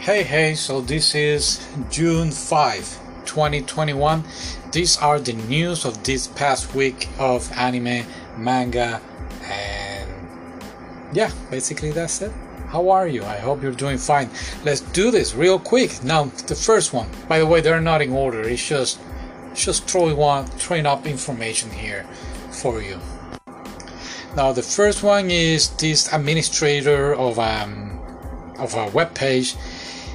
Hey, hey, so this is June 5, 2021. These are the news of this past week of anime, manga, and yeah, basically that's it. How are you? I hope you're doing fine. Let's do this real quick. Now, the first one. By the way, they're not in order. It's just just throwing one throwing up information here for you. Now, the first one is this administrator of um of a web page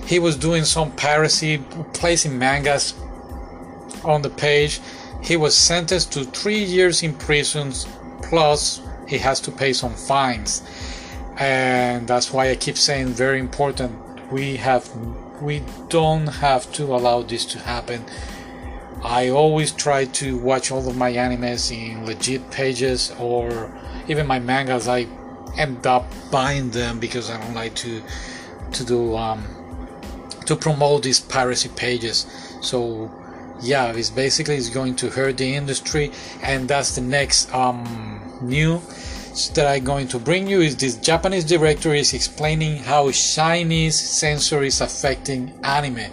he was doing some piracy, placing mangas on the page. He was sentenced to three years in prison, plus he has to pay some fines. And that's why I keep saying very important. We have, we don't have to allow this to happen. I always try to watch all of my animes in legit pages, or even my mangas. I end up buying them because I don't like to to do um, to promote these piracy pages. So yeah, it's basically it's going to hurt the industry, and that's the next um, new that I'm going to bring you is this Japanese director is explaining how Chinese censor is affecting anime.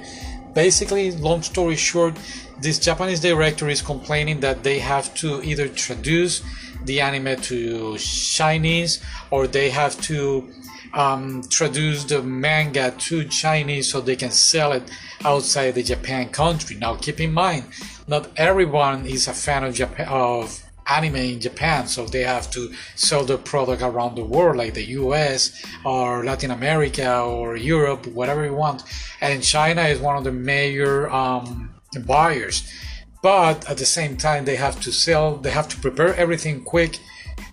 Basically, long story short, this Japanese director is complaining that they have to either traduce the anime to Chinese or they have to um, traduce the manga to Chinese so they can sell it outside the Japan country. Now, keep in mind, not everyone is a fan of Japan of anime in Japan, so they have to sell the product around the world, like the U.S. or Latin America or Europe, whatever you want. And China is one of the major um, buyers. But at the same time, they have to sell. They have to prepare everything quick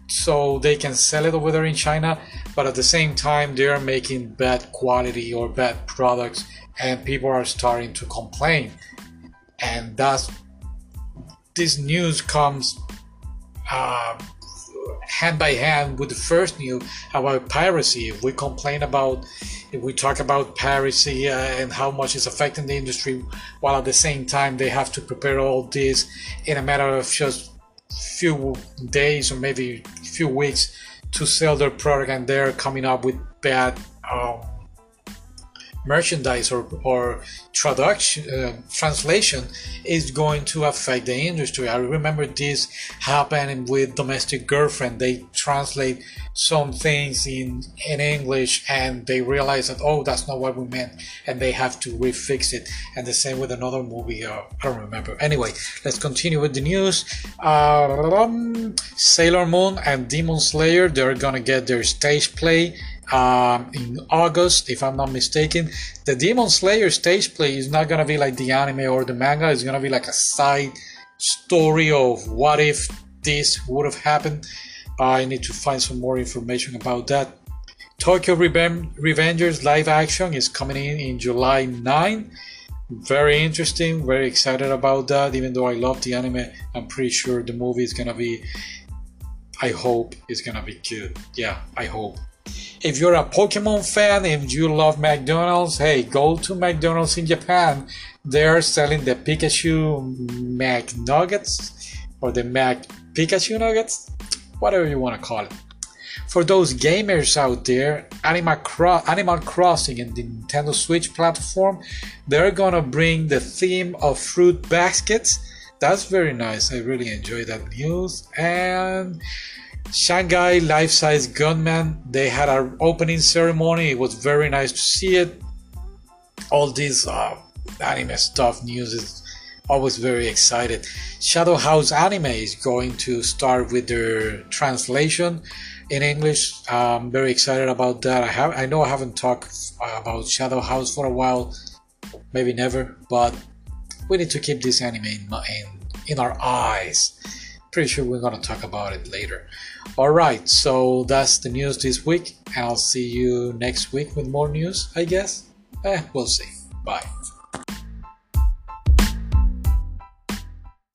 so they can sell it over there in China but at the same time they are making bad quality or bad products and people are starting to complain. And that's this news comes uh, hand by hand with the first news about piracy. If we complain about if we talk about piracy uh, and how much it's affecting the industry while at the same time they have to prepare all this in a matter of just few days or maybe few weeks to sell their product and they're coming up with bad merchandise or, or traduction, uh, translation is going to affect the industry. I remember this happening with Domestic Girlfriend. They translate some things in, in English and they realize that, oh, that's not what we meant. And they have to refix it. And the same with another movie. Uh, I don't remember. Anyway, let's continue with the news. Um, Sailor Moon and Demon Slayer, they're gonna get their stage play um, in August, if I'm not mistaken. The Demon Slayer stage play is not gonna be like the anime or the manga. It's gonna be like a side story of what if this would have happened. I need to find some more information about that. Tokyo Reven- Revengers live action is coming in in July 9. Very interesting, very excited about that. Even though I love the anime, I'm pretty sure the movie is gonna be. I hope it's gonna be good. Yeah, I hope. If you're a Pokemon fan and you love McDonald's, hey, go to McDonald's in Japan. They're selling the Pikachu McNuggets or the Mac Pikachu Nuggets, whatever you want to call it. For those gamers out there, Animal, Cro- Animal Crossing and the Nintendo Switch platform, they're gonna bring the theme of fruit baskets. That's very nice. I really enjoy that news. And Shanghai Life Size Gundam. They had an opening ceremony. It was very nice to see it. All this uh, anime stuff news is always very excited. Shadow House Anime is going to start with their translation in English. I'm very excited about that. I have I know I haven't talked about Shadow House for a while, maybe never, but we need to keep this anime in in, in our eyes. Pretty sure we're gonna talk about it later. Alright, so that's the news this week, and I'll see you next week with more news, I guess. Eh, we'll see. Bye.